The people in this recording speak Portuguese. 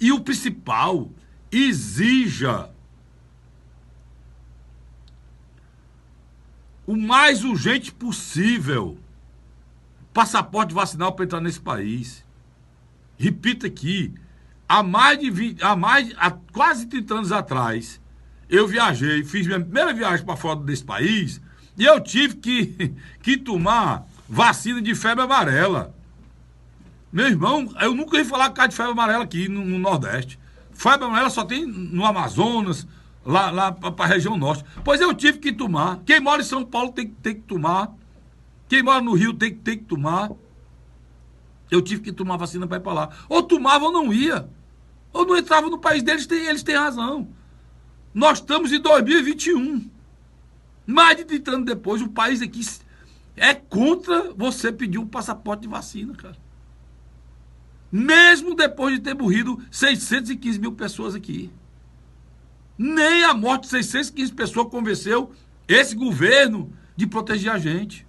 E o principal, exija o mais urgente possível passaporte vacinal para entrar nesse país. Repito aqui, há mais de 20, há mais há quase 30 anos atrás, eu viajei, fiz minha primeira viagem para fora desse país e eu tive que, que tomar vacina de febre amarela. Meu irmão, eu nunca ouvi falar de febre amarela aqui no, no Nordeste. Febre amarela só tem no Amazonas, lá, lá para a região norte. Pois eu tive que tomar. Quem mora em São Paulo tem, tem que tomar. Quem mora no Rio tem, tem que tomar. Eu tive que tomar vacina para ir para lá. Ou tomava ou não ia. Ou não entrava no país deles, tem, eles têm razão. Nós estamos em 2021. Mais de 30 anos depois, o país aqui é contra você pedir um passaporte de vacina, cara. Mesmo depois de ter morrido 615 mil pessoas aqui. Nem a morte de 615 pessoas convenceu esse governo de proteger a gente.